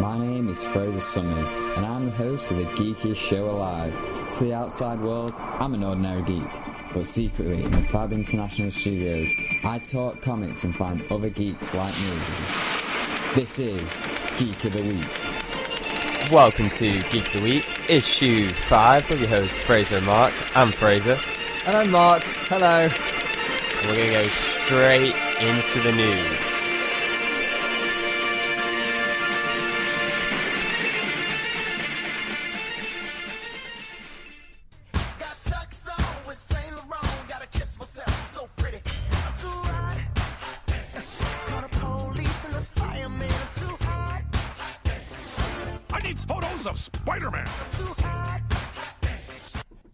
My name is Fraser Summers, and I'm the host of the geekiest show alive. To the outside world, I'm an ordinary geek, but secretly in the Fab International Studios, I talk comics and find other geeks like me. This is Geek of the Week. Welcome to Geek of the Week, issue 5 with your hosts Fraser and Mark. I'm Fraser. And I'm Mark. Hello. And we're going to go straight into the news.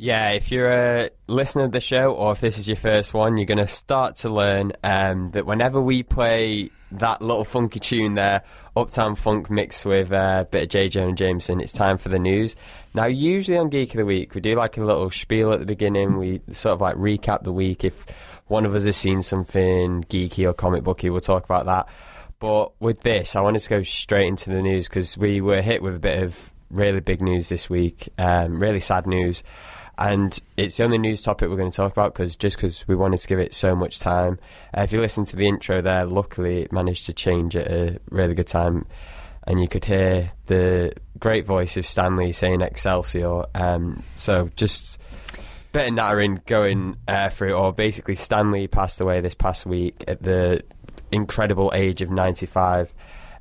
Yeah, if you're a listener of the show, or if this is your first one, you're going to start to learn um, that whenever we play that little funky tune there, Uptown Funk mixed with uh, a bit of J. Jonah Jameson, it's time for the news. Now, usually on Geek of the Week, we do like a little spiel at the beginning. We sort of like recap the week. If one of us has seen something geeky or comic booky, we'll talk about that. But with this, I wanted to go straight into the news because we were hit with a bit of really big news this week, um, really sad news and it's the only news topic we're going to talk about because just because we wanted to give it so much time. Uh, if you listen to the intro there, luckily it managed to change at a really good time, and you could hear the great voice of Stan Lee saying Excelsior. Um, so just bit of nattering going uh, through, or basically Stan Lee passed away this past week at the incredible age of 95.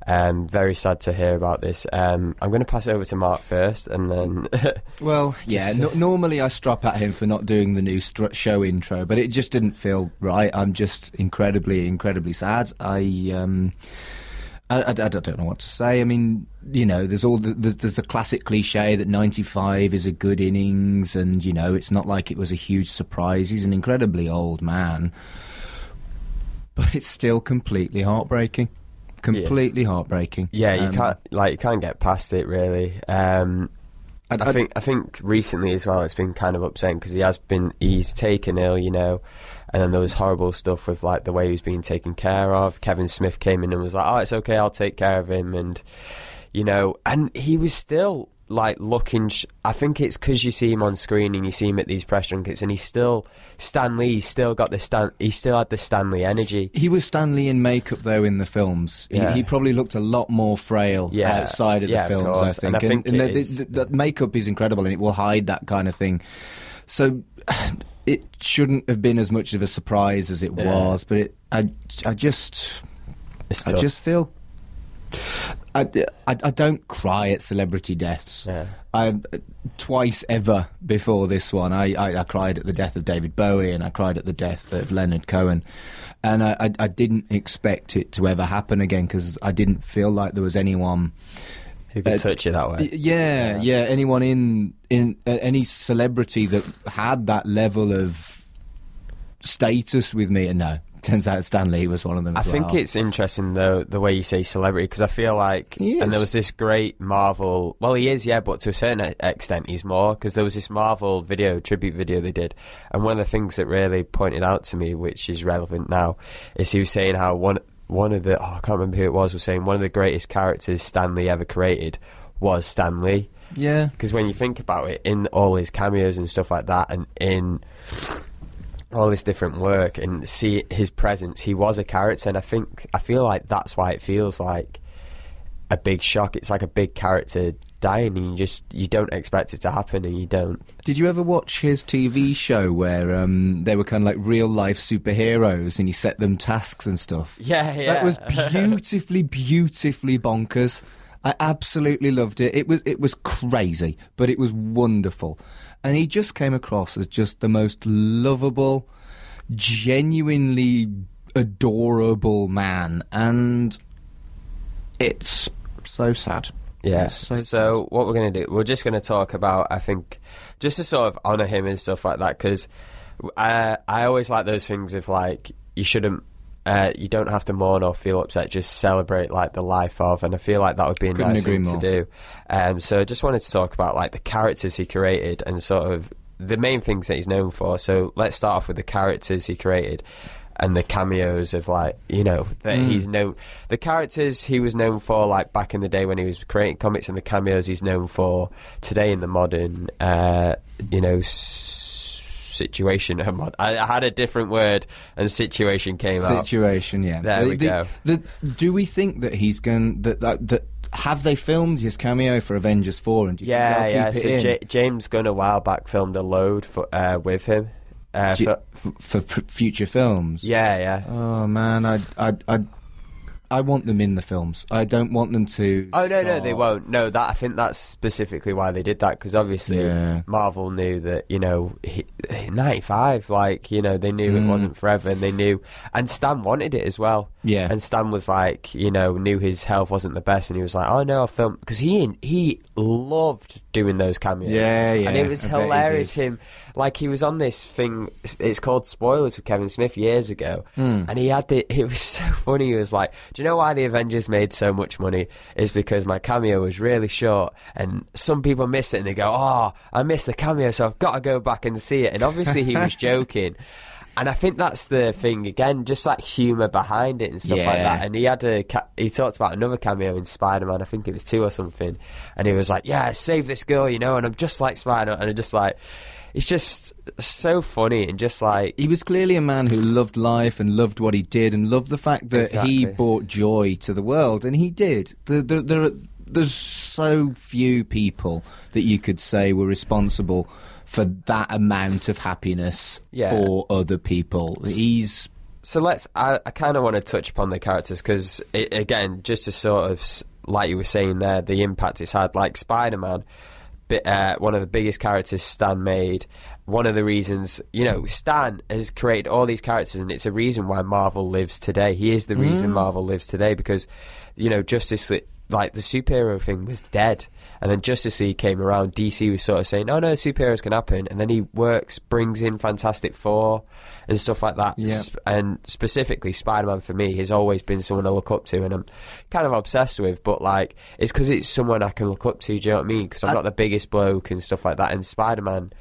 Um, very sad to hear about this. Um, I'm going to pass it over to Mark first, and then Well, yeah. No- normally I strop at him for not doing the new show intro, but it just didn't feel right. I'm just incredibly, incredibly sad. I, um, I, I, I don't know what to say. I mean, you know, there's all the, there's, there's the classic cliche that 95 is a good innings, and you know, it's not like it was a huge surprise. He's an incredibly old man, but it's still completely heartbreaking. Completely heartbreaking. Yeah, you Um, can't like you can't get past it really. Um, I- I I- think I think recently as well, it's been kind of upsetting because he has been he's taken ill, you know, and then there was horrible stuff with like the way he was being taken care of. Kevin Smith came in and was like, "Oh, it's okay, I'll take care of him," and you know, and he was still like looking. Sh- I think it's because you see him on screen and you see him at these press junkets, and he's still Stan Lee. He's still got the Stan. He still had the Stan Lee energy. He was Stan Lee in makeup though in the films. He, Yeah. he probably looked a lot more frail Yeah. outside of Yeah, the of films. I course. think, And I think and, it the, is- the, the makeup is incredible, and it will hide that kind of thing. So it shouldn't have been as much of a surprise as it was, but it, I, I just, I just feel. I, I, I don't cry at celebrity deaths. Yeah. I twice ever before this one. I, I, I cried at the death of David Bowie and I cried at the death of Leonard Cohen, and I, I, I didn't expect it to ever happen again because I didn't feel like there was anyone. Who could uh, touch you that way? Y- Yeah, yeah. Anyone in in uh, any celebrity that had that level of status with me, and no, turns out Stan Lee was one of them. I as think it's interesting though the way you say celebrity because I feel like He and there was this great Marvel. Well, he is, yeah, but to a certain e- extent, he's more because there was this Marvel video tribute video they did, and one of the things that really pointed out to me, which is relevant now, is he was saying how one one of the oh, I can't remember who it was was saying one of the greatest characters Stan Lee ever created was Stan Lee. yeah. Because when you think about it, in all his cameos and stuff like that, and in all this different work, and see his presence, he was a character, and I think I feel like that's why it feels like a big shock. It's like a big character dying, and you just you don't expect it to happen, and you don't. Did you ever watch his TV show where um, they were kind of like real life superheroes and you set them tasks and stuff? Yeah, yeah. That was beautifully, beautifully bonkers. I absolutely loved it. It was it was crazy, but it was wonderful. And he just came across as just the most lovable, genuinely adorable man, and it's so sad. Yeah. So So, what we're going to do, we're just going to talk about, I think, just to sort of honour him and stuff like that, because I, uh, I always like those things of like, you shouldn't, uh, you don't have to mourn or feel upset, just celebrate like the life of, and I feel like that would be a Couldn't nice thing more. to do. Um, so, I just wanted to talk about like the characters he created and sort of the main things that he's known for. So, let's start off with the characters he created. and the cameos of like you know that Mm. he's known the characters he was known for like back in the day when he was creating comics and the cameos he's known for today in the modern uh, you know s- situation. I, I had a different word and situation came out. situation. Yeah, There The- we the- go. the- do we think that he's going that, that that have they filmed his cameo for Avengers Four? And do you Yeah, think yeah. So J- James Gunn a while back filmed a load for uh, with him. Uh, J- for- for future films? yeah, yeah. Oh man, I I I I want them in the films. I don't want them to. Oh no, no, they won't. No, that I think that's specifically why they did that because obviously Yeah. Marvel knew that you know ninety five, like you know they knew Mm. it wasn't forever, and they knew, and Stan wanted it as well. Yeah. and Stan was like, you know, knew his health wasn't the best, and he was like, oh no, I'll film because he he loved doing those cameos. Yeah, yeah, and it was I hilarious. Him like he was on this thing. It's called Spoilers with Kevin Smith years ago, Hmm. and he had the. It was so funny. He was like, "Do you know why the Avengers made so much money? Is because my cameo was really short, and some people miss it, and they go, "Oh, I missed the cameo, so I've got to go back and see it." And obviously, he was joking. And I think that's the thing again, just like humour behind it and stuff like that. And he had a ca- he talked about another cameo in Spider Man. I think it was two or something. And he was like, "Yeah, save this girl, you know." And I'm just like Spider, and I'm just like, it's just so funny and just like He was clearly a man who loved life and loved what he did and loved the fact that he brought joy to the world, and he did. The, the, there are, there's so few people that you could say were responsible for that amount of happiness Yeah. for other people. He's So let's. I, I kind of want to touch upon the characters because, again, just to sort of like you were saying there, the impact it's had. Like Spider Man, uh, one of the biggest characters Stan made. One of the reasons, you know, Stan has created all these characters, and it's a reason why Marvel lives today. He is the Mm. reason Marvel lives today because, you know, Justice like the superhero thing was dead. And then Justice League came around. DC was sort of saying, "No, no, superheroes can happen." And then he works, brings in Fantastic Four and stuff like that. Yeah. And specifically, Spider Man for me has always been someone I look up to, and I'm kind of obsessed with. But like, it's because it's someone I can look up to. Do you know what I mean? Because I'm I- not the biggest bloke and stuff like that. And Spider Man,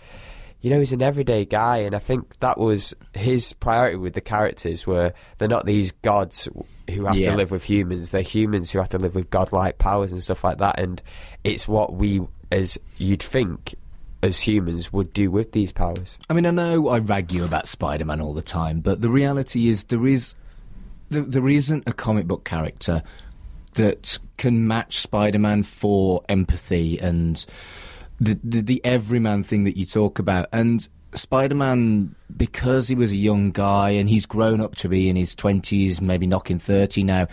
you know, he's an everyday guy, and I think that was his priority with the characters. Were they're not these gods who have Yeah. to live with humans; they're humans who have to live with godlike powers and stuff like that. And it's what we, as you'd think, as humans, would do with these powers. I mean, I know I rag you about Spider Man all the time, but the reality is there is there, there isn't a comic book character that can match Spider Man for empathy and the, the the everyman thing that you talk about. And Spider Man, because he was a young guy and he's grown up to be in his twenties, maybe knocking thirty now.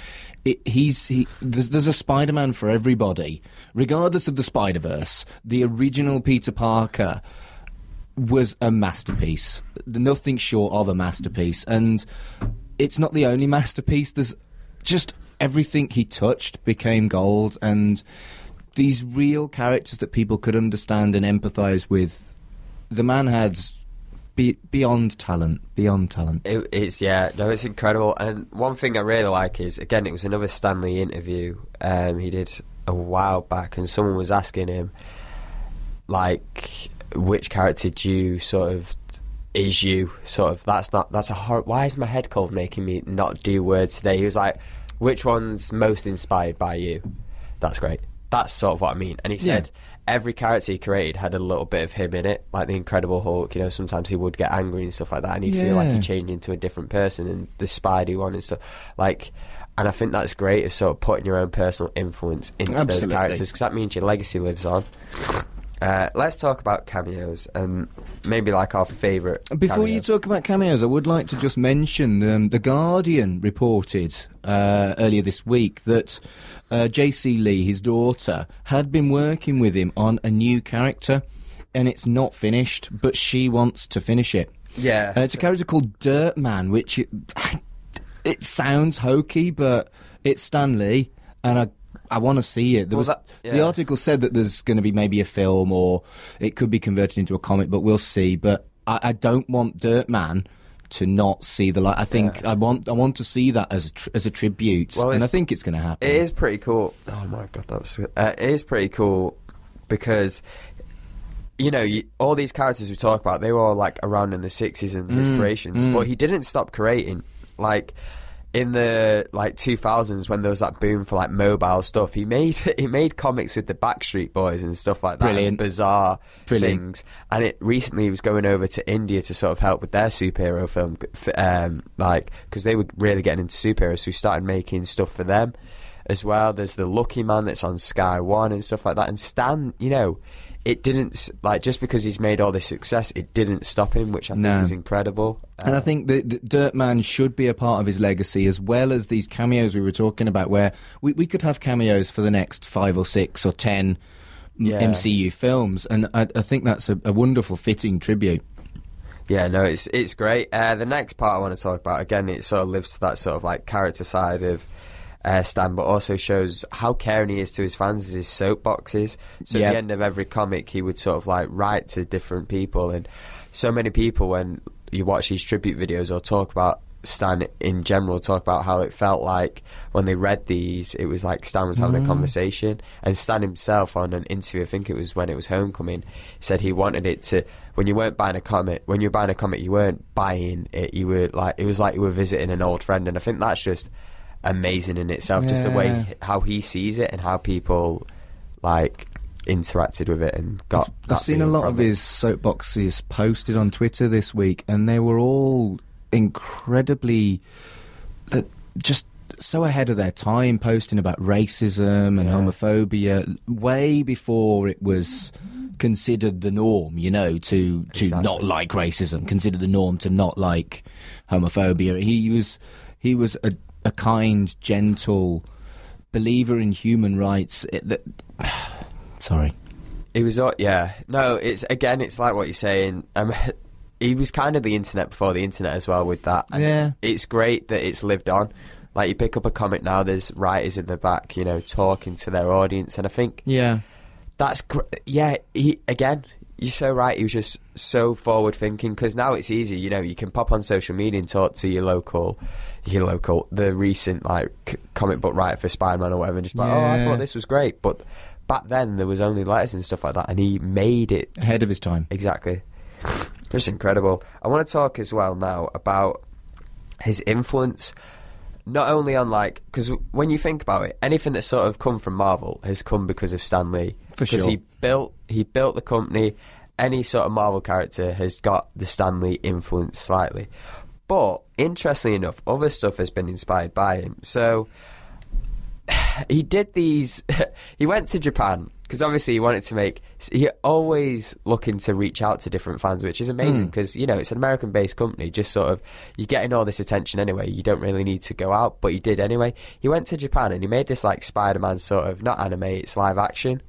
It, he's he, there's, there's a Spider Man for everybody, regardless of the Spider Verse. The original Peter Parker was a masterpiece. Nothing short of a masterpiece. And it's not the only masterpiece. There's just everything he touched became gold. And these real characters that people could understand and empathize with, the man had be, beyond talent. Beyond talent. It, it's yeah, no, it's incredible. And one thing I really like is again, it was another Stan Lee interview um, he did a while back, and someone was asking him like, which character do you sort of is you sort of that's not that's a hor- why is my head cold making me not do words today he was like which one's most inspired by you that's great that's sort of what i mean. And he said every character he created had a little bit of him in it like the incredible hulk you know sometimes he would get angry and stuff like that and he'd feel like Yeah. he changed into a different person and the spidey one and stuff. Like and i think that's great of sort of putting your own personal influence into those characters because that means your legacy lives on uh, let's talk about cameos and maybe like our favourite. Before you talk about cameos, I would like to just mention um, the Guardian reported uh, earlier this week that uh, J.C. Lee, his daughter, had been working with him on a new character, and it's not finished, but she wants to finish it. Yeah. Uh, it's a character called Dirt Man, which it, it sounds hokey, but it's Stan Lee, and I. I want to see it. There Well, was, that- The article said that there's going to be maybe a film or it could be converted into a comic, but we'll see. But I, I don't want Dirt Man to not see the light. I think I want I want to see that as a tr- as a tribute, Well, and I think it's going to happen. It is pretty cool. Oh my god, that was. Uh, it is pretty cool because you know you, all these characters we talk about, they were all like around in the sixties and his Mm, creations, but he didn't stop creating. like in the like 2000s when there was that boom for like mobile stuff he made he made comics with the backstreet boys and stuff like that Brilliant. bizarre Brilliant. things and it recently he was going over to india to sort of help with their superhero film um, like because they were really getting into superheroes so he started making stuff for them as well there's the lucky man that's on sky one and stuff like that and stan you know it didn't like just because he's made all this success it didn't stop him which i think No. is incredible And I think that that Dirtman should be a part of his legacy as well as these cameos we were talking about, where we, we could have cameos for the next five or six or ten Yeah. MCU films, and I, I think that's a, a wonderful, fitting tribute. Yeah, no, it's it's great. Uh, the next part I want to talk about again, it sort of lives to that sort of like character side of uh, Stan, but also shows how caring he is to his fans. Is his soapboxes. So at the end of every comic, he would sort of like write to different people, and so many people when you watch these tribute videos or talk about Stan in general, talk about how it felt like when they read these, it was like Stan was having a conversation, and Stan himself on an interview, I think it was when it was Homecoming, said he wanted it to when you weren't buying a comic, when you were buying a comic, you weren't buying it. You were like it was like you were visiting an old friend, and I think that's just amazing in itself. Just the way how he sees it and how people like interacted with it and got. I've that seen a lot of it. his soapboxes posted on Twitter this week, and they were all incredibly just so ahead of their time, posting about racism and Yeah. homophobia way before it was considered the norm. You know, to to Exactly. not like racism, considered the norm to not like homophobia. He was he was a, a kind, gentle believer in human rights. It, that, sorry. He was, yeah. No, it's again, it's like what you're saying. Um, he was kind of the internet before the internet as well with that. And Yeah. it's great that it's lived on. Like you pick up a comic now, there's writers in the back, you know, talking to their audience, and I think Yeah. that's gr- yeah. He again, you're so right. He was just so forward thinking because now it's easy. You know, you can pop on social media and talk to your local, your local, the recent like comic book writer for Spider Man or whatever, and just be like, oh, I thought this was great, but back then there was only letters and stuff like that, and he made it Ahead of his time. exactly. Just incredible. I want to talk as well now about his influence not only on like because when you think about it anything that's sort of come from marvel has come because of stan lee For because sure. he built he built the company. Any sort of marvel character has got the Stan Lee influence slightly. But interestingly enough other stuff has been inspired by him. So he did these he went to japan because obviously he wanted to make he always looking to reach out to different fans which is amazing Hmm. because you know it's an american based company just sort of you're getting all this attention anyway you don't really need to go out but he did anyway. He went to japan and he made this like spider-man sort of not anime it's live action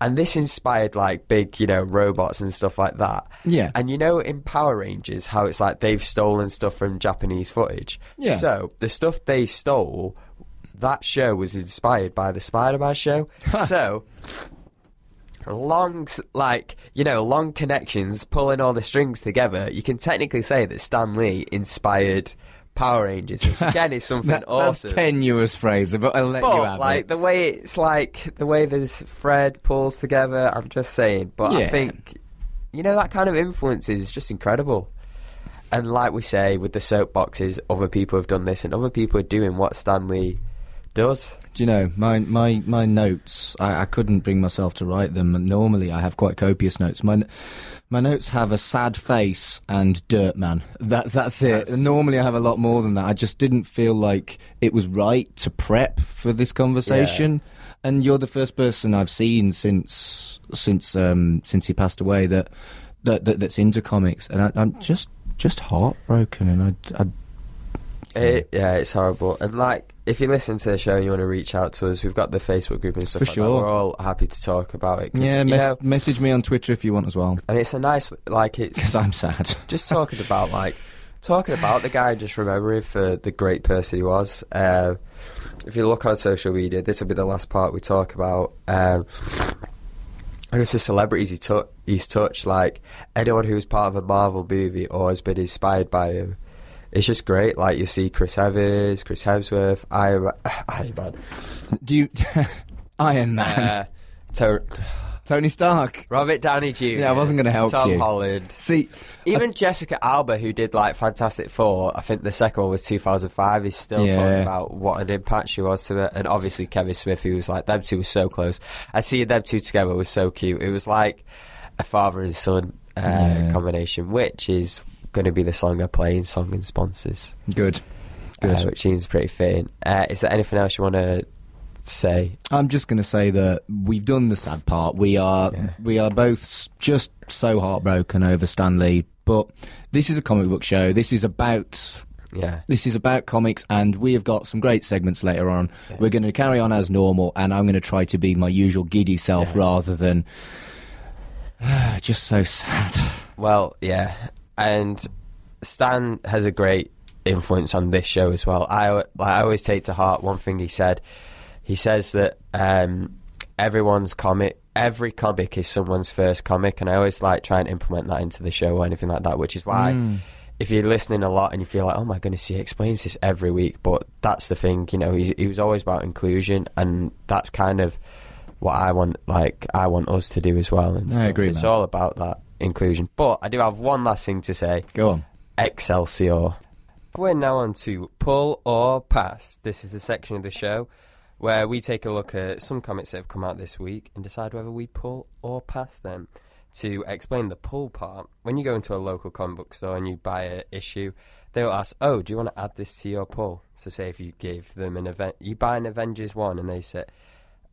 and this inspired like big you know robots and stuff like that Yeah. and you know in power rangers how it's like they've stolen stuff from japanese footage Yeah. so the stuff they stole that show was inspired by the Spider-Man show. so long, like you know, long connections, pulling all the strings together. You can technically say that Stan Lee inspired Power Rangers, which again is something That- awesome. That's tenuous, Fraser, but I'll let you but have like it. the way it's like the way this Fred pulls together, I'm just saying. But I think you know that kind of influence is just incredible. And like we say with the soapboxes, other people have done this, and other people are doing what Stan Lee does. Do you know my my my notes? I, I couldn't bring myself to write them. Normally, I have quite copious notes. My my notes have a sad face and dirt man. That's that's it. That's- Normally, I have a lot more than that. I just didn't feel like it was right to prep for this conversation. And you're the first person I've seen since since um, since he passed away that that, that that's into comics, and I, I'm just just heartbroken. And I, I It, yeah, it's horrible. And like, if you listen to the show and you want to reach out to us, we've got the Facebook group and stuff For like sure. that. We're all happy to talk about it. yeah, mes- know, message me on Twitter if you want as well. and it's a nice, like, it's Because I'm sad. just talking about like talking about the guy just remembering for the great person he was uh, if you look on social media this will be the last part we talk about um, and it's the celebrities he took he's touched like anyone who's part of a marvel movie or has been inspired by him it's just great like you see chris evans chris hemsworth iron, iron man Do you Iron Man? uh, Tor- Tony Stark. Robert Downey Jr. Yeah, I wasn't gonna help Tom you. Holland. See, Even Jessica Alba, who did like Fantastic Four, I think the second one was 2005, is still Yeah. talking about what an impact she was to it. And obviously Kevin Smith, who was like, them two were so close. I see them two together was so cute. It was like a father and son uh, Yeah. combination, which is going to be the song I play in Song and Sponsors, good. uh, Good. which seems pretty fitting. Uh, is there anything else you want to say? I'm just going to say that we've done the sad part. We are Yeah. we are both just so heartbroken over Stan Lee. But this is a comic book show. This is about Yeah. this is about comics, and we have got some great segments later on. We're going to carry on as normal, and I'm going to try to be my usual giddy self Yeah. rather than just so sad. Well, yeah, and Stan has a great influence on this show as well. I like, I always take to heart one thing he said. He says that um, everyone's comic, every comic is someone's first comic, and I always like try and implement that into the show or anything like that. Which is why. Mm. If you're listening a lot and you feel like, oh my goodness, he explains this every week, but that's the thing, you know, he, he was always about inclusion, and that's kind of what I want, like I want us to do as well. And I stuff. agree, It's man. all about that inclusion. But I do have one last thing to say. Go on. Excelsior. We're now on to pull or pass. This is the section of the show where we take a look at some comics that have come out this week and decide whether we pull or pass them. To explain the pull part, when you go into a local comic book store and you buy an issue, they'll ask, "Oh, do you want to add this to your pull?" So, say if you give them an event, you buy an Avengers one, and they say,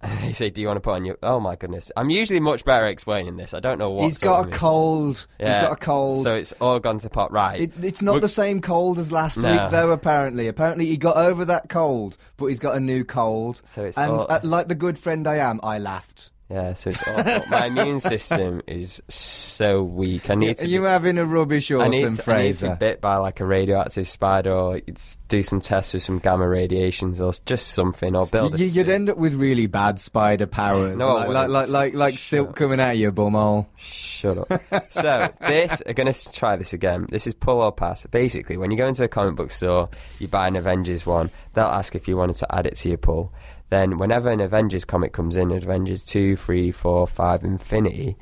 "They say, do you want to put on your?" Oh my goodness, I'm usually much better at explaining this. I don't know what. He's got a cold. He's got a cold. So it's all gone to pot. Right. It, it's not We're- the same cold as last No. week, though. Apparently, apparently he got over that cold, but he's got a new cold. So it's and all- uh, like the good friend I am, I laughed. Yeah, so it's awful. My immune system is so weak. I need to. Are you be, having a rubbish I autumn, need, to, I need to Fraser? be bit by like a radioactive spider, or do some tests with some gamma radiations, or just something, or build a You, would end up with really bad spider powers, No, I like, like like like like silk Shut coming out of your bumhole. Shut up. so this, I'm going to try this again. This is pull or pass. Basically, when you go into a comic book store, you buy an Avengers one. They'll ask if you wanted to add it to your pull. Then, whenever an Avengers comic comes in, Avengers 2, 3, 4, 5, Infinity,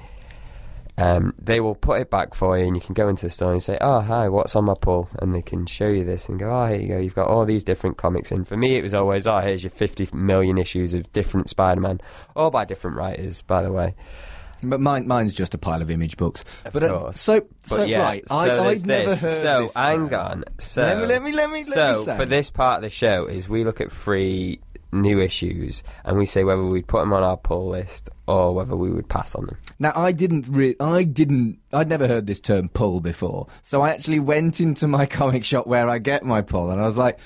um, they will put it back for you, and you can go into the store and say, "Oh, hi, what's on my pull?" And they can show you this and go, "Oh, here you go. You've got all these different comics." And for me, it was always, "Oh, here's your 50 million issues of different Spider-Man, all by different writers, by the way." But mine, mine's just a pile of image books. Of but uh, so, But so yeah, right, so I, I'd never heard So this hang on. So let me let me let me let so me for this part of the show is we look at three new issues and we say whether we'd put them on our pull list or whether we would pass on them. Now I didn't re- I didn't I'd never heard this term pull before. So I actually went into my comic shop where I get my pull and I was like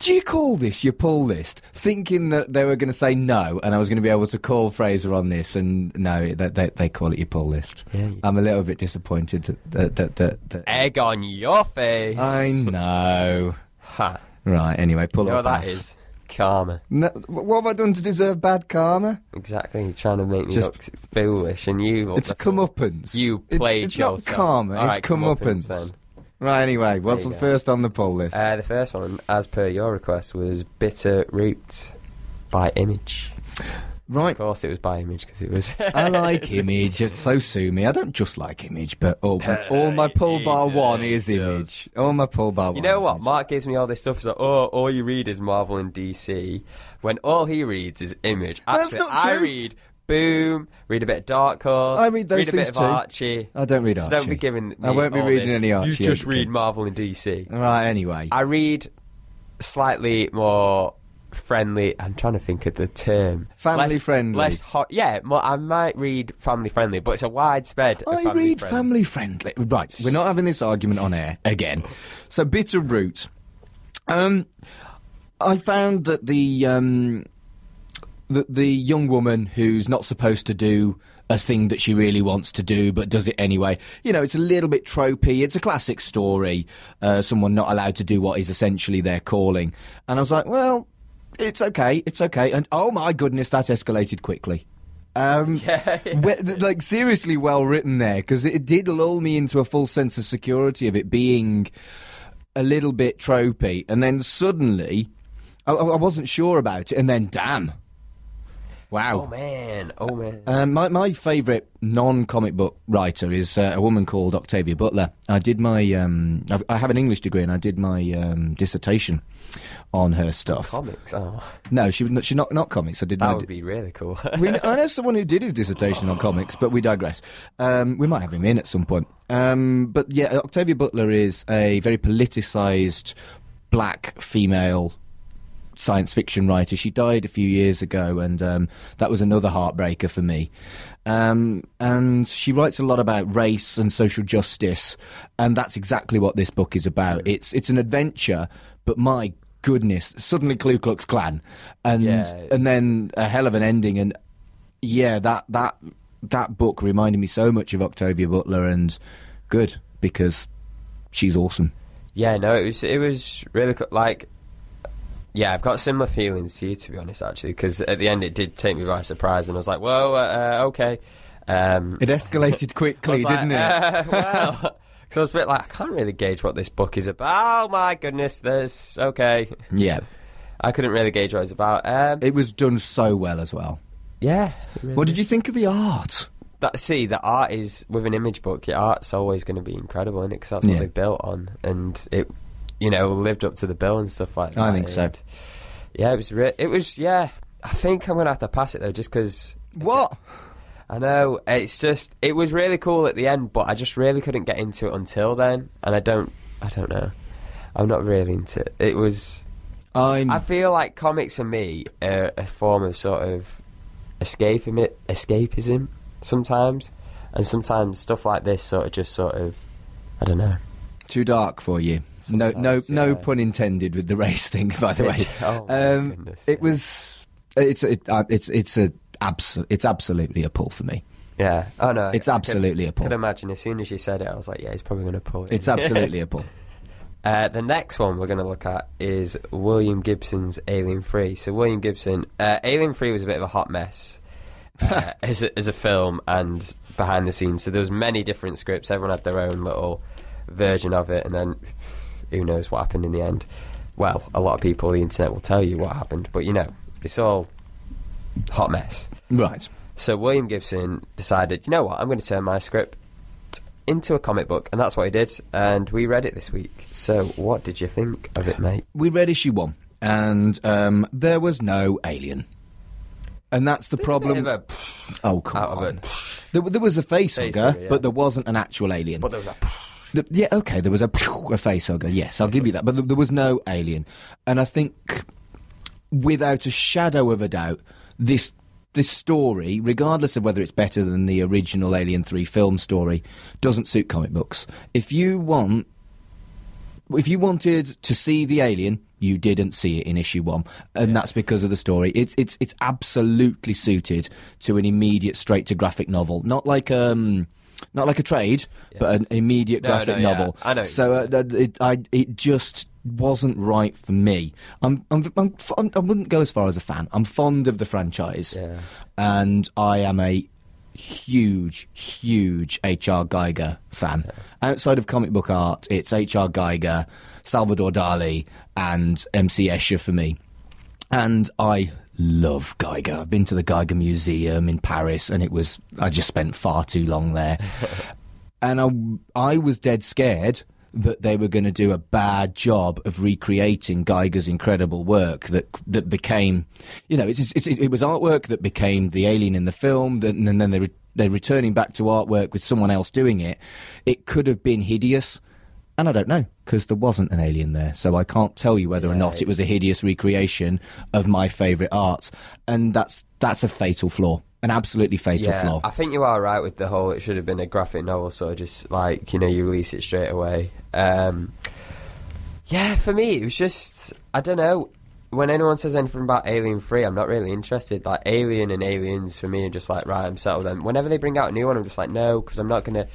do you call this your pull list? Thinking that they were going to say no, and I was going to be able to call Fraser on this, and no, they, they, they call it your pull list. Yeah, I'm a little bit disappointed that that that, that, that Egg on your face. I know. Ha. Right. Anyway, pull You know or what that pass. is? Karma. No, what have I done to deserve bad karma? Exactly. You're trying to make me Just- look foolish, and you. It's comeuppance. You played it's, yourself. not karma. All it's right, comeuppance comeuppance. Right. Anyway, what's the go. first on the pull list? Uh, the first one, as per your request, was Bitter Root by Image. Right. Of course, it was by Image because it was. I like Image. It's so sue me. I don't just like Image, but oh, all, all my pull bar one is does. Image. All my pull bar one. You know is what? Image. Mark gives me all this stuff. He's like, oh, all you read is Marvel and DC. When all he reads is Image. That's Actually, not I read Boom, read a bit of Dark Horse. I read those read a bit things of too. Archie. I don't read So Archie. don't be giving. Me I won't be all reading this. any Archie. You just okay. read Marvel and DC. Right. Anyway. I read slightly more friendly. I'm trying to think of the term. Family Less- friendly. Less hot. Yeah, more, I might read family friendly, but it's a widespread. I family read friendly. family friendly. Right, we're not having this argument on air again. So bitter root. Um, I found that the um, the the young woman who's not supposed to do a thing that she really wants to do but does it anyway. You know, it's a little bit tropey. It's a classic story. Uh, someone not allowed to do what is essentially their calling. And I was like, well, it's okay, it's okay. And oh my goodness, that escalated quickly. Um, we- th- like seriously well written there because it did lull me into a full sense of security of it being a little bit tropey, and then suddenly I, I wasn't sure about it, and then damn, Wow. Oh man, oh man. Um, my my favourite non-comic book writer is uh, a woman called Octavia Butler. I did my um, I have an English degree and I did my um, dissertation on her stuff. Comics. Oh, No, she she's not not comics. I did. that would be really cool. we, I know someone who did his dissertation on comics, but we digress. Um, we might have him in at some point. Um, but yeah, Octavia Butler is a very politicised black female science fiction writer. She died a few years ago, and um, that was another heartbreaker for me. Um, and she writes a lot about race and social justice, and that's exactly what this book is about. It's it's an adventure, but my goodness, suddenly Ku Klux Klan, and Yeah. and then a hell of an ending. And yeah, that that that book reminded me so much of Octavia Butler, and good because she's awesome. yeah, no, it was it was really like. Yeah, I've got similar feelings to you, to be honest, actually, because at the end it did take me by surprise, and I was like, "Whoa, uh, uh, okay." Um, It escalated quickly, like, didn't it? uh, well, because I was a bit like, I can't really gauge what this book is about. Oh my goodness, this okay. yeah, I couldn't really gauge what it's about. Um, it was done so well as well. yeah. What did you think of the art? That, see, the art is with an image book. Your art's always going to be incredible, and because that's what Yeah. they built on, and it, you know, lived up to the bill and stuff like that. I think so. and- Yeah, it was. Re- it was. Yeah, I think I'm going to have to pass it though, just because What? I know it's just it was really cool at the end, but I just really couldn't get into it until then, and I don't. I don't know. I'm not really into it. It was. I'm. I feel like comics for me are a form of sort of escaping it, escapism sometimes, and sometimes stuff like this sort of just sort of, I don't know. too dark for you. No, no, Sometimes, no pun intended with the race thing. By the way, Oh, um, goodness, it yeah. was. It's it, uh, it's it's a abso- It's absolutely a pull for me. Yeah. Oh no. It's I absolutely a could, pull. Could imagine as soon as you said it, I was like, yeah, he's probably going to pull it. It's absolutely a pull. Uh, the next one we're going to look at is William Gibson's Alien Three. So William Gibson, uh, Alien Three was a bit of a hot mess uh, as, a, as a film and behind the scenes. So there was many different scripts. Everyone had their own little version of it, and then who knows what happened in the end. Well, a lot of people on the internet will tell you what happened, but you know, it's all hot mess. Right. So William Gibson decided, you know what, I'm going to turn my script into a comic book, and that's what he did. And we read it this week. So what did you think of it, mate? We read issue one, and um, there was no alien, and that's the problem. A- oh, come on. There, there was a facehugger, Facehugger, yeah. but there wasn't an actual alien. but there was a. The- yeah, okay, there was a, a facehugger. Yes, I'll give you that. But there was no alien, and I think, without a shadow of a doubt, this this story, regardless of whether it's better than the original Alien Three film story, doesn't suit comic books. If you want, if you wanted to see the alien. You didn't see it in issue one, and that's because of the story. It's it's it's absolutely suited to an immediate straight to graphic novel, not like um, not like a trade, but an immediate No, graphic no, yeah. novel. I know So uh, it, I, it just wasn't right for me. I'm, I'm, I'm, I wouldn't go as far as a fan. I'm fond of the franchise, Yeah. and I am a huge, huge H.R. Giger fan. Outside of comic book art, it's H.R. Giger, Salvador Dali, and M.C. Escher for me. And I love Giger. I've been to the Giger Museum in Paris, and it was I just spent far too long there. and I, I was dead scared that they were going to do a bad job of recreating Giger's incredible work that that became, you know, it's, it's, it was artwork that became the alien in the film, and then they re, they're returning back to artwork with someone else doing it. It could have been hideous. And I don't know because there wasn't an alien there, so I can't tell you whether or Yeah, not it was a hideous recreation of my favourite art, and that's that's a fatal flaw, an absolutely fatal Yeah, flaw. I think you are right with the whole. It should have been a graphic novel, so just like you know, you release it straight away. Um, yeah, for me, it was just I don't know. When anyone says anything about Alien Three, I'm not really interested. Like Alien and Aliens for me are just like right, I'm settled. And whenever they bring out a new one, I'm just like no, because I'm not gonna.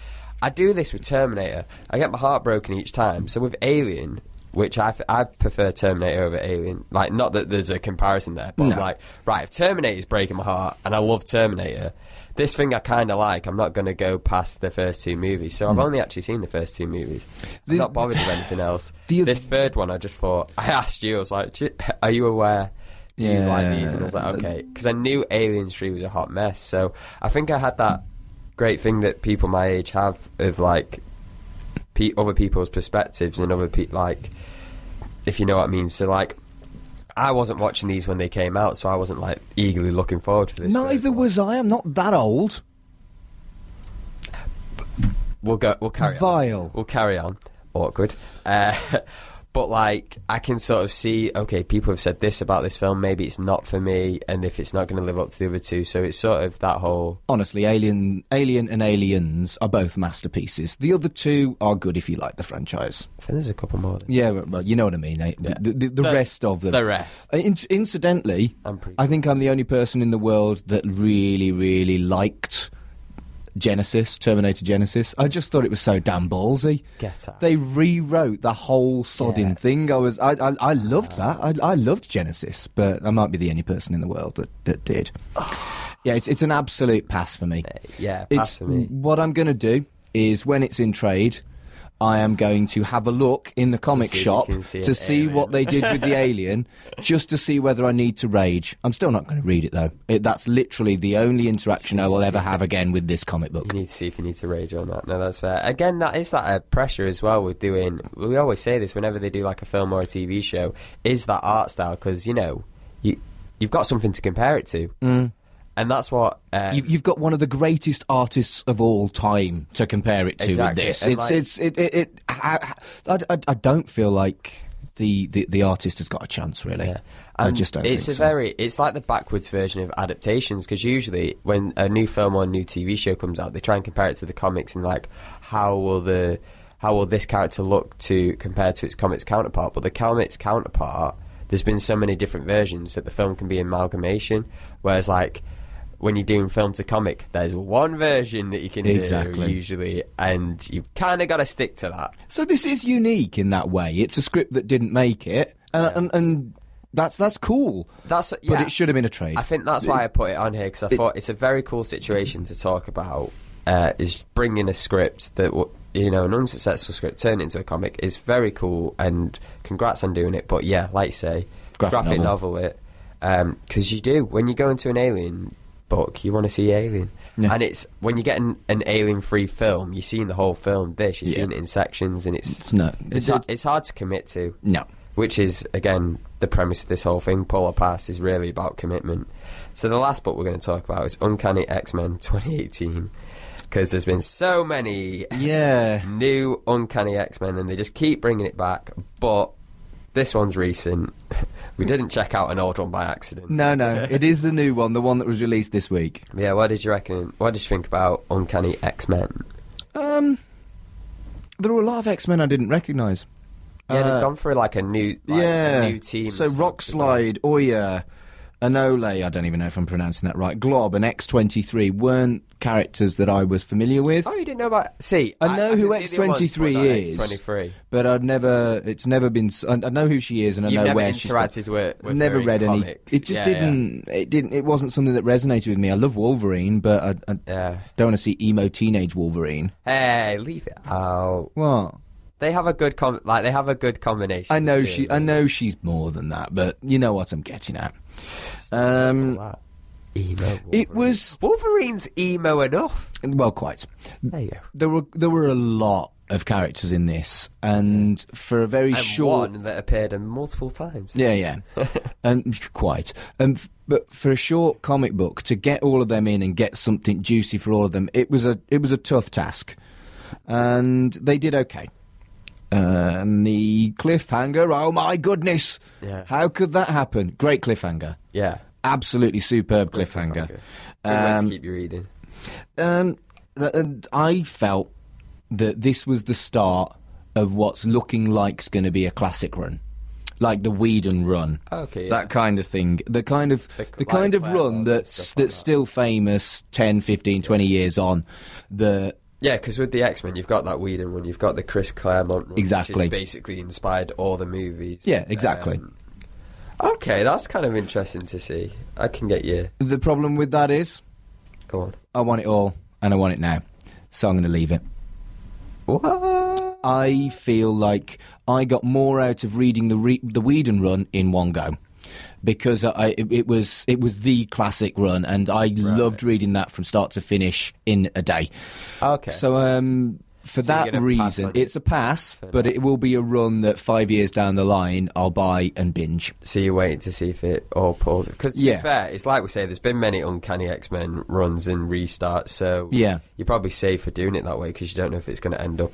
I do this with Terminator. I get my heart broken each time. So with Alien, which I, f- I prefer Terminator over Alien. Like not that there's a comparison there, but No. I'm like right, if Terminator's breaking my heart, and I love Terminator. This thing I kind of like. I'm not going to go past the first two movies, so I've only actually seen the first two movies. I'm not bothered with anything else. You- this third one, I just thought I asked you. I was like, you- "Are you aware do you like these? And I was like, okay, because I knew Alien Three was a hot mess. So I think I had that great thing that people my age have of like pe- other people's perspectives and other people like, if you know what I mean. So like. I wasn't watching these when they came out, so I wasn't like eagerly looking forward to this. Neither was I. I'm not that old. We'll go. We'll carry on. Vile. We'll carry on. Awkward. Uh, but like, I can sort of see. Okay, people have said this about this film. Maybe it's not for me, and if it's not going to live up to the other two, so it's sort of that whole. Honestly, Alien, Alien, and Aliens are both masterpieces. The other two are good if you like the franchise. I think there's a couple more. Yeah, well, you know what I mean. eh? Yeah. The, the, the The- rest of them. The rest. Uh, in- incidentally, I'm pretty. I think I'm the only person in the world that really, really liked Genisys, Terminator Genisys. I just thought it was so damn ballsy. Get out. They rewrote the whole sodding Yes. thing. I was, I, I, I loved ah. that. I, I loved Genisys, but I might be the only person in the world that, that did. Yeah, it's, it's an absolute pass for me. Eh, yeah, It's pass for me. what I'm going to do is when it's in trade, I am going to have a look in the comic you shop see to see alien. what they did with the alien, just to see whether I need to rage. I'm still not going to read it though. It, that's literally the only interaction I will ever have again with this comic book. You need to see if you need to rage or not. No, that's fair. Again, that is that uh, pressure as well with doing. We always say this whenever they do like a film or a TV show. Is that art style? Because you know, you you've got something to compare it to, Mm. And that's what. Uh, You, you've got one of the greatest artists of all time to compare it to Exactly, with this. It's, like- it's, it, it, it I, I, I- I don't feel like the, the, the artist has got a chance, really. Yeah. I just don't It's think a so. very. It's like the backwards version of adaptations because usually when a new film or a new TV show comes out, they try and compare it to the comics and like how will the how will this character look to compare to its comics counterpart? But the comics counterpart, there's been so many different versions that the film can be amalgamation. Whereas like when you're doing film to comic, there's one version that you can Exactly. do usually, and you kind of got to stick to that. So this is unique in that way. It's a script that didn't make it, and, Yeah. and, and that's that's cool. That's But it should have been a trade. I think that's why I put it on here because I It- thought it's a very cool situation to talk about. Uh, is bringing a script that you know an unsuccessful script turned into a comic is very cool and congrats on doing it. But yeah, like you say, Graphic novel. it because you do when you go into an alien book, you want to see alien. Yeah. And it's when you get an, an alien-free film, you're seeing the whole film. This you're Yeah. seeing it in sections, and it's It's no, it's, it's, it's hard to commit to no. which is again the premise of this whole thing. Pull or Pass is really about commitment. So the last book we're going to talk about is Uncanny X Men 2018 because there's been so many Yeah. new Uncanny X Men and they just keep bringing it back. But this one's recent. We didn't check out an old one by accident. No, no, it is the new one, the one that was released this week. Yeah, what did you reckon? What did you think about Uncanny X Men? Um, there were a lot of X Men I didn't recognise. Yeah, Uh, they've gone for like a new, like, yeah, a new team. So stuff. Rockslide, Oya, Anole, I don't even know if I'm pronouncing that right. Glob and X23 weren't characters that I was familiar with. Oh, you didn't know about? See, I know who the other ones, X23 is. X23. But I've never, it's never been. I know who she is, and I You've know where she's interacted with, with never read any. It just Yeah, didn't. It didn't. It wasn't something that resonated with me. I love Wolverine, but I, I Yeah. yeah. don't want to see emo teenage Wolverine. Hey, leave it out. What? They have a good com- like they have a good combination. I know she. I know she's more than that, but you know what I'm getting at. Um, That. Emo. it was Wolverine's emo enough. well, quite. There you go. There were there were a lot of characters in this, and for a very And short. one that appeared in multiple times. Yeah, yeah, and quite. And f- but for a short comic book to get all of them in and get something juicy for all of them, it was a it was a tough task, and they did okay. And the cliffhanger, oh my goodness! Yeah. How could that happen? Great cliffhanger, Yeah. absolutely superb cliffhanger. Good way to Um, keep you reading. um, and I felt that this was the start of what's looking like's going to be a classic run, like the Whedon run. Okay. That kind of thing. The kind of The- the, kind of run and that's like that's that. still famous 10, 15, 20 years on. The Yeah, because with the X Men, you've got that Whedon one, you've got the Chris Claremont run, Exactly. basically inspired all the movies. Yeah, exactly. Um, okay, that's kind of interesting to see. I can get you. the problem with that is Go on. I want it all and I want it now. So I'm going to leave it. What? I feel like I got more out of reading the re- the Whedon run in one go. Because I, it, it was it was the classic run, and I loved reading that from start to finish in a day. Okay. So um, for So that reason, on it's a pass, but it will be a run that five years down the line I'll buy and binge. So you're waiting to see if it all pulls. Because to Yeah. be fair, it's like we say, there's been many uncanny X Men runs and restarts. So Yeah. you're probably safe for doing it that way because you don't know if it's going to end up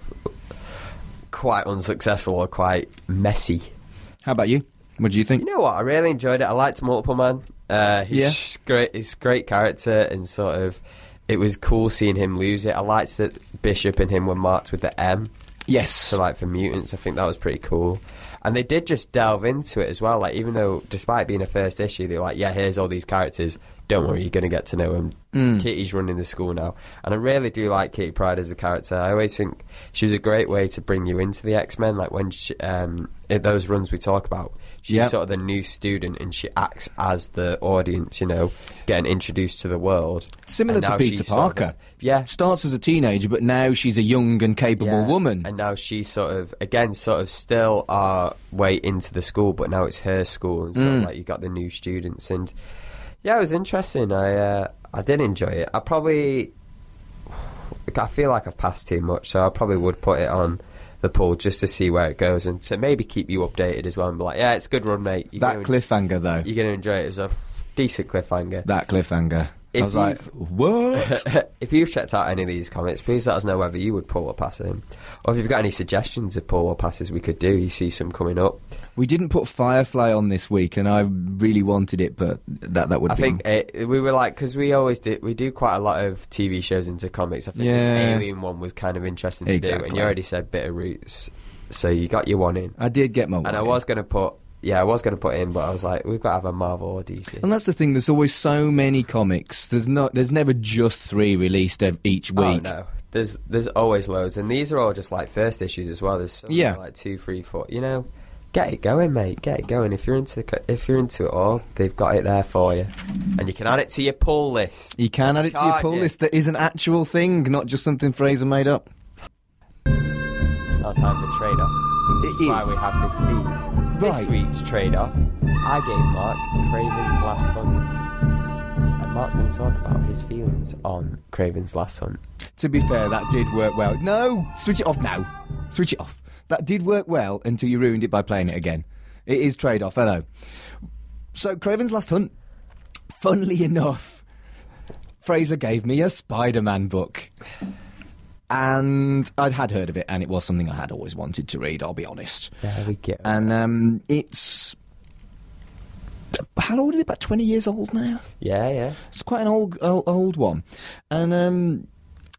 quite unsuccessful or quite messy. How about you? What do you think? You know what? I really enjoyed it. I liked Multiple Man. Uh, he's Yeah. great. He's a great character and sort of. It was cool seeing him lose it. I liked that Bishop and him were marked with the M. yes. So like for mutants, I think that was pretty cool. And they did just delve into it as well. Like even though, despite being a first issue, they're like, "Yeah, here's all these characters. Don't worry, you're going to get to know them." Mm. Kitty's running the school now, and I really do like Kitty Pryde as a character. I always think she was a great way to bring you into the X Men. Like when she, um, those runs we talk about, she's Yep. sort of the new student, and she acts as the audience. You know, getting introduced to the world. Similar to Peter she's sort of Parker. yeah, Starts as a teenager, but now she's a young and capable yeah. woman. And now she's sort of again sort of still our way into the school, but now it's her school, and sort Mm. like you got the new students, and yeah, it was interesting. I uh, I did enjoy it. I probably I feel like I've passed too much, so I probably would put it on the pull just to see where it goes and to maybe keep you updated as well and be like, yeah, it's a good run, mate. You're that cliffhanger, though. you're going to enjoy it. It was a decent cliffhanger. That cliffhanger. If I was like, you've- what? if you've checked out any of these comics, please let us know whether you would pull or pass them. Or if you've got any suggestions of pull or passes we could do, you see some coming up. we didn't put Firefly on this week, and I really wanted it, but that that would I be. think it, we were like, because we always do, we do quite a lot of TV shows into comics. I think this Alien one was kind of interesting to do, and you already said Bitter Roots, so you got your one in. I did get my one. And I in. was going to put, yeah, I was going to put in, but I was like, we've got to have a Marvel or DC. And that's the thing. There's always so many comics. There's not. There's never just three released each Oh week. no, there's there's always loads, and these are all just like first issues as well. There's Yeah. like two, three, four. You know, get it going, mate. Get it going. If you're into if you're into it all, they've got it there for you, and you can add it to your pull list. You can add it to your pull you? list. That is an actual thing, not just something Fraser made up. It's now time for trade off. It Why is. we have this feed. This week's trade off, I gave Mark Kraven's Last Hunt, and Mark's going to talk about his feelings on Kraven's Last Hunt. To be fair, that did work well. No, switch it off now. Switch it off. That did work well until you ruined it by playing it again. It is trade off. Hello. So Kraven's Last Hunt. Funnily enough, Fraser gave me a Spider-Man book. And I'd had heard of it, and it was something I had always wanted to read. I'll be honest. There we go. And um, it's how old is it? About twenty years old now. yeah, yeah. It's quite an old old, old one, and um,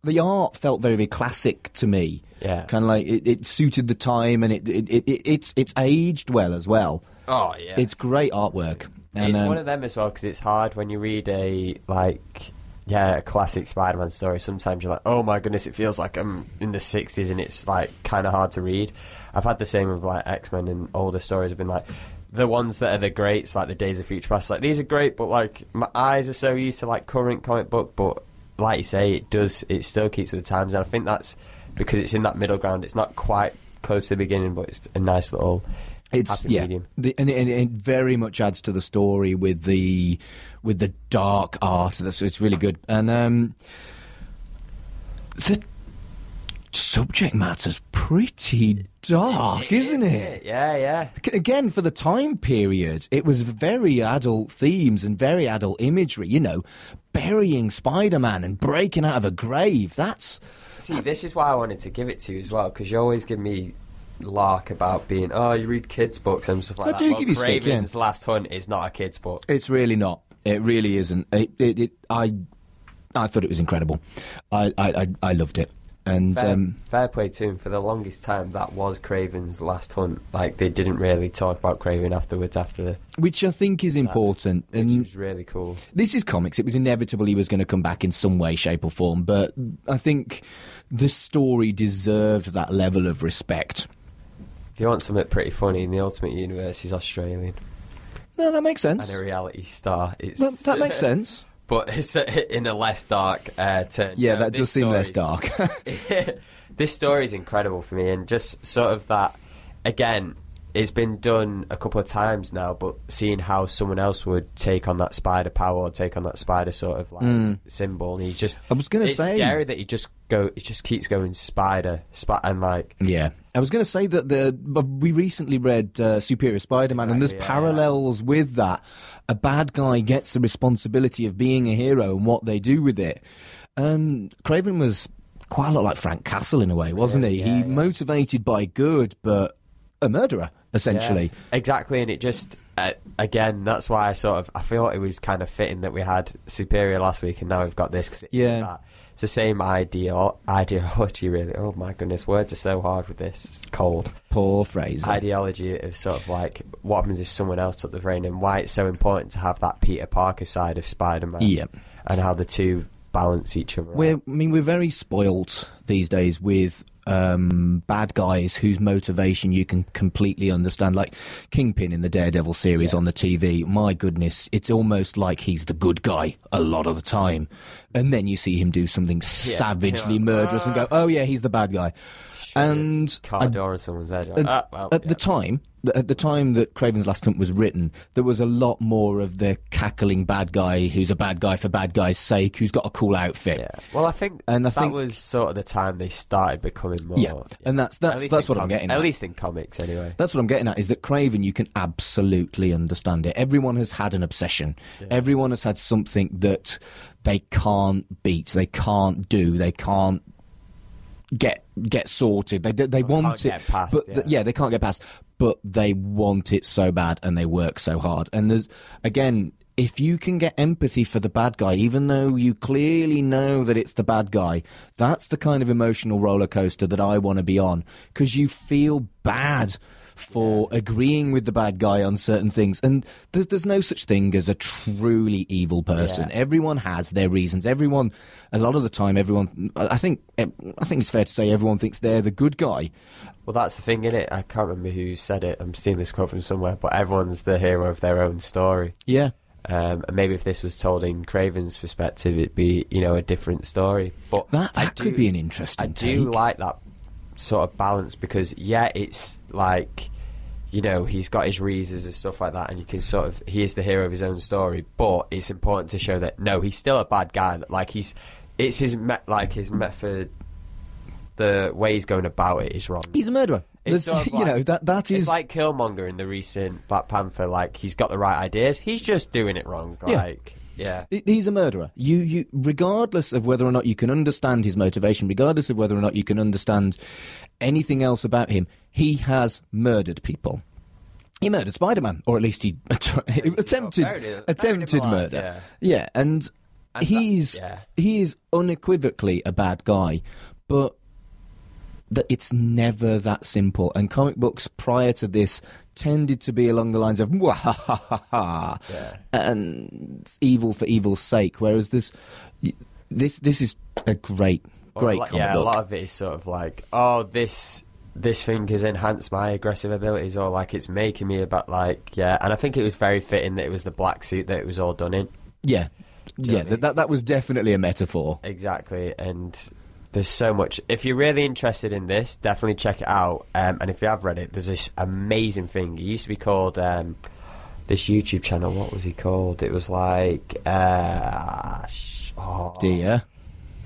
the art felt very very classic to me. Yeah. kind of like it, it suited the time, and it, it, it, it it's it's aged well as well. Oh yeah. It's great artwork. And, it's um, one of them as well because it's hard when you read a like yeah a classic Spider-Man story. Sometimes you're like, oh my goodness, it feels like I'm in the '60s and it's like kind of hard to read. I've had the same with like X-Men and older stories. have been like the ones that are the greats, like the Days of Future Past. Like these are great, but like my eyes are so used to like current comic book. But like you say, it does it still keeps with the times, and I think that's because it's in that middle ground. It's not quite close to the beginning, but it's a nice little it's happy yeah, medium. the, and, it, and it very much adds to the story with the with the dark art. That's it's really good, and um, the subject matter's pretty dark, isn't it? Yeah, yeah. Again, for the time period, it was very adult themes and very adult imagery. You know, burying Spider-Man and breaking out of a grave. That's See, this is why I wanted to give it to you as well, because you always give me lark about being, oh, you read kids' books and stuff like that. I that. do well, give you stick, yeah. Last Hunt is not a kids' book. It's really not. It really isn't. It, it, it, I, I thought it was incredible. I, I, I, I loved it. And Fair, um, fair play to him. For the longest time, that was Kraven's Last Hunt. Like, they didn't really talk about Kraven afterwards, after the, which I think is important. which And was really cool. this is comics. It was inevitable he was going to come back in some way, shape, or form. But I think the story deserved that level of respect. If you want something pretty funny, in the Ultimate Universe, he's Australian. No, that makes sense. And a reality star. It's, That, that makes sense. But it's uh, in a less dark uh, turn. Yeah, You know, that does seem less dark. this story is incredible for me, and just sort of that again. It's been done a couple of times now, but seeing how someone else would take on that spider power or take on that spider sort of like symbol, and he's just. I was gonna it's say- scary that he just go. It just keeps going spider, spider, and like Yeah, I was going to say that the but we recently read uh, Superior Spider-Man, and there's yeah, parallels with that. A bad guy gets the responsibility of being a hero and what they do with it. Um, Kraven was quite a lot like Frank Castle in a way, wasn't he? Yeah, he yeah. motivated by good, but a murderer essentially. Yeah, exactly, and it just uh, again that's why I sort of I thought it was kind of fitting that we had Superior last week and now we've got this because it's Yeah. that. It's the same idea ideology really. Oh my goodness, words are so hard with this. It's cold Poor phrase. ideology of sort of like what happens if someone else took the reign and why it's so important to have that Peter Parker side of Spider-Man. Yeah. and how the two balance each other. We're, I mean, we're very spoilt these days with um, bad guys whose motivation you can completely understand. Like Kingpin in the Daredevil series on the TV. My goodness, it's almost like he's the good guy a lot of the time. And then you see him do something savagely Yeah. murderous and go, oh, yeah, he's the bad guy. And car I on someone's at, Ah, well, at yeah. the time, at the time that Kraven's Last Hunt was written, there was a lot more of the cackling bad guy who's a bad guy for bad guy's sake, who's got a cool outfit. Yeah. Well, I think And I that think- was sort of the time they started becoming more. Yeah, and that's- that's- that's what I'm getting At at. least in comics, anyway. That's what I'm getting at is that Kraven, you can absolutely understand it. Everyone has had an obsession. Everyone has had something that they can't beat, they can't do, they can't get get sorted. They they want it, past, but yeah. yeah, they can't get past. But they want it so bad, and they work so hard. And there's again. If you can get empathy for the bad guy, even though you clearly know that it's the bad guy, that's the kind of emotional roller coaster that I want to be on. Because you feel bad for agreeing with the bad guy on certain things. And there's, there's no such thing as a truly evil person. Yeah. Everyone has their reasons. Everyone, a lot of the time, everyone. I think. I think it's fair to say everyone thinks they're the good guy. Well, that's the thing, isn't it? I can't remember who said it. I'm seeing this quote from somewhere, but everyone's the hero of their own story. Yeah. Um, and maybe if this was told in Kraven's perspective, it'd be you know a different story. But That that could be an interesting I do like that sort of balance because yeah, it's like you know he's got his reasons and stuff like that, and you can sort of he is the hero of his own story. But it's important to show that no, he's still a bad guy. that, Like he's it's his me- like his method, the way he's going about it is wrong. He's a murderer. It's sort of you know that that is It's like Killmonger in the recent Black Panther. Like he's got the right ideas, he's just doing it wrong. Yeah. Like yeah, He's a murderer. You, you, regardless of whether or not you can understand his motivation, regardless of whether or not you can understand anything else about him, he has murdered people. He murdered Spider-Man, or at least he attempted attempted buried him alive, murder. Yeah, and, And he's that- yeah. he is unequivocally a bad guy, but that it's never that simple. And comic books prior to this tended to be along the lines of "Mwah, ha ha ha ha," Yeah. and evil for evil's sake. Whereas this, this, this is a great, great like- yeah, book. a lot of it is sort of like, oh, this this thing has enhanced my aggressive abilities, or like it's making me about like yeah. And I think it was very fitting that it was the black suit that it was all done in. yeah, yeah. what I mean? That, that that was definitely a metaphor. Exactly, and there's so much. If you're really interested in this, definitely check it out. Um, and if you have read it, there's this amazing thing. It used to be called um, this YouTube channel. What was he called? It was like uh, sh- oh, Dear,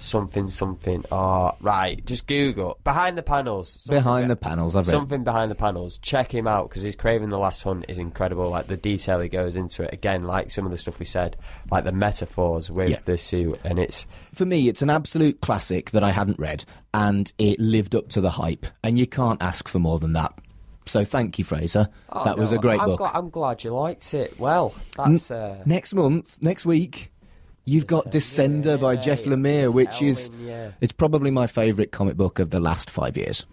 something something. Oh, right. Just Google behind the panels. Behind the panels, I've read. Something behind the panels. Check him out because his Craving the Last Hunt is incredible. Like the detail he goes into it. Again, like some of the stuff we said, like the metaphors with Yeah. the suit, and it's For me, it's an absolute classic that I hadn't read, and it lived up to the hype. And you can't ask for more than that. So thank you, Fraser. Oh, that was no, a great I'm book. I'm glad you liked it. Well, that's uh, Next month, next week, you've got Descender by Yay, Jeff Lemire, which is yeah. it's probably my favourite comic book of the last five years.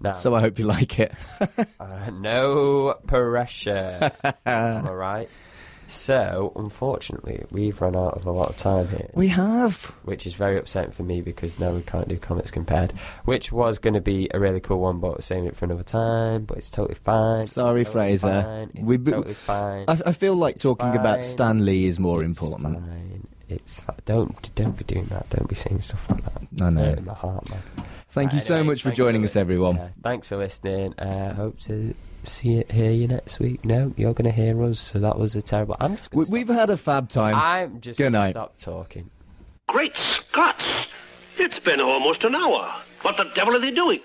no, So I hope you like it. uh, no pressure. all right. So, unfortunately, we've run out of a lot of time here. we have. which is very upsetting for me because now we can't do comics compared, which was going to be a really cool one, but saving it for another time. But it's totally fine. Sorry, totally Fraser. Fine. It's We- totally fine. I, I feel like It's talking fine. about Stan Lee is more It's important. Fine. It's fi- don't don't be doing that. Don't be saying stuff like that. It's I know. hurting my heart, man. Thank you Right, so anyway, much for thanks for joining us, everyone. Yeah, thanks for listening. Uh, hope to see it, hear you next week. No, you're going to hear us. So that was a terrible. I'm just. We, we've had a fab time. I'm just Good gonna night. stop talking. Great Scots! It's been almost an hour. What the devil are they doing?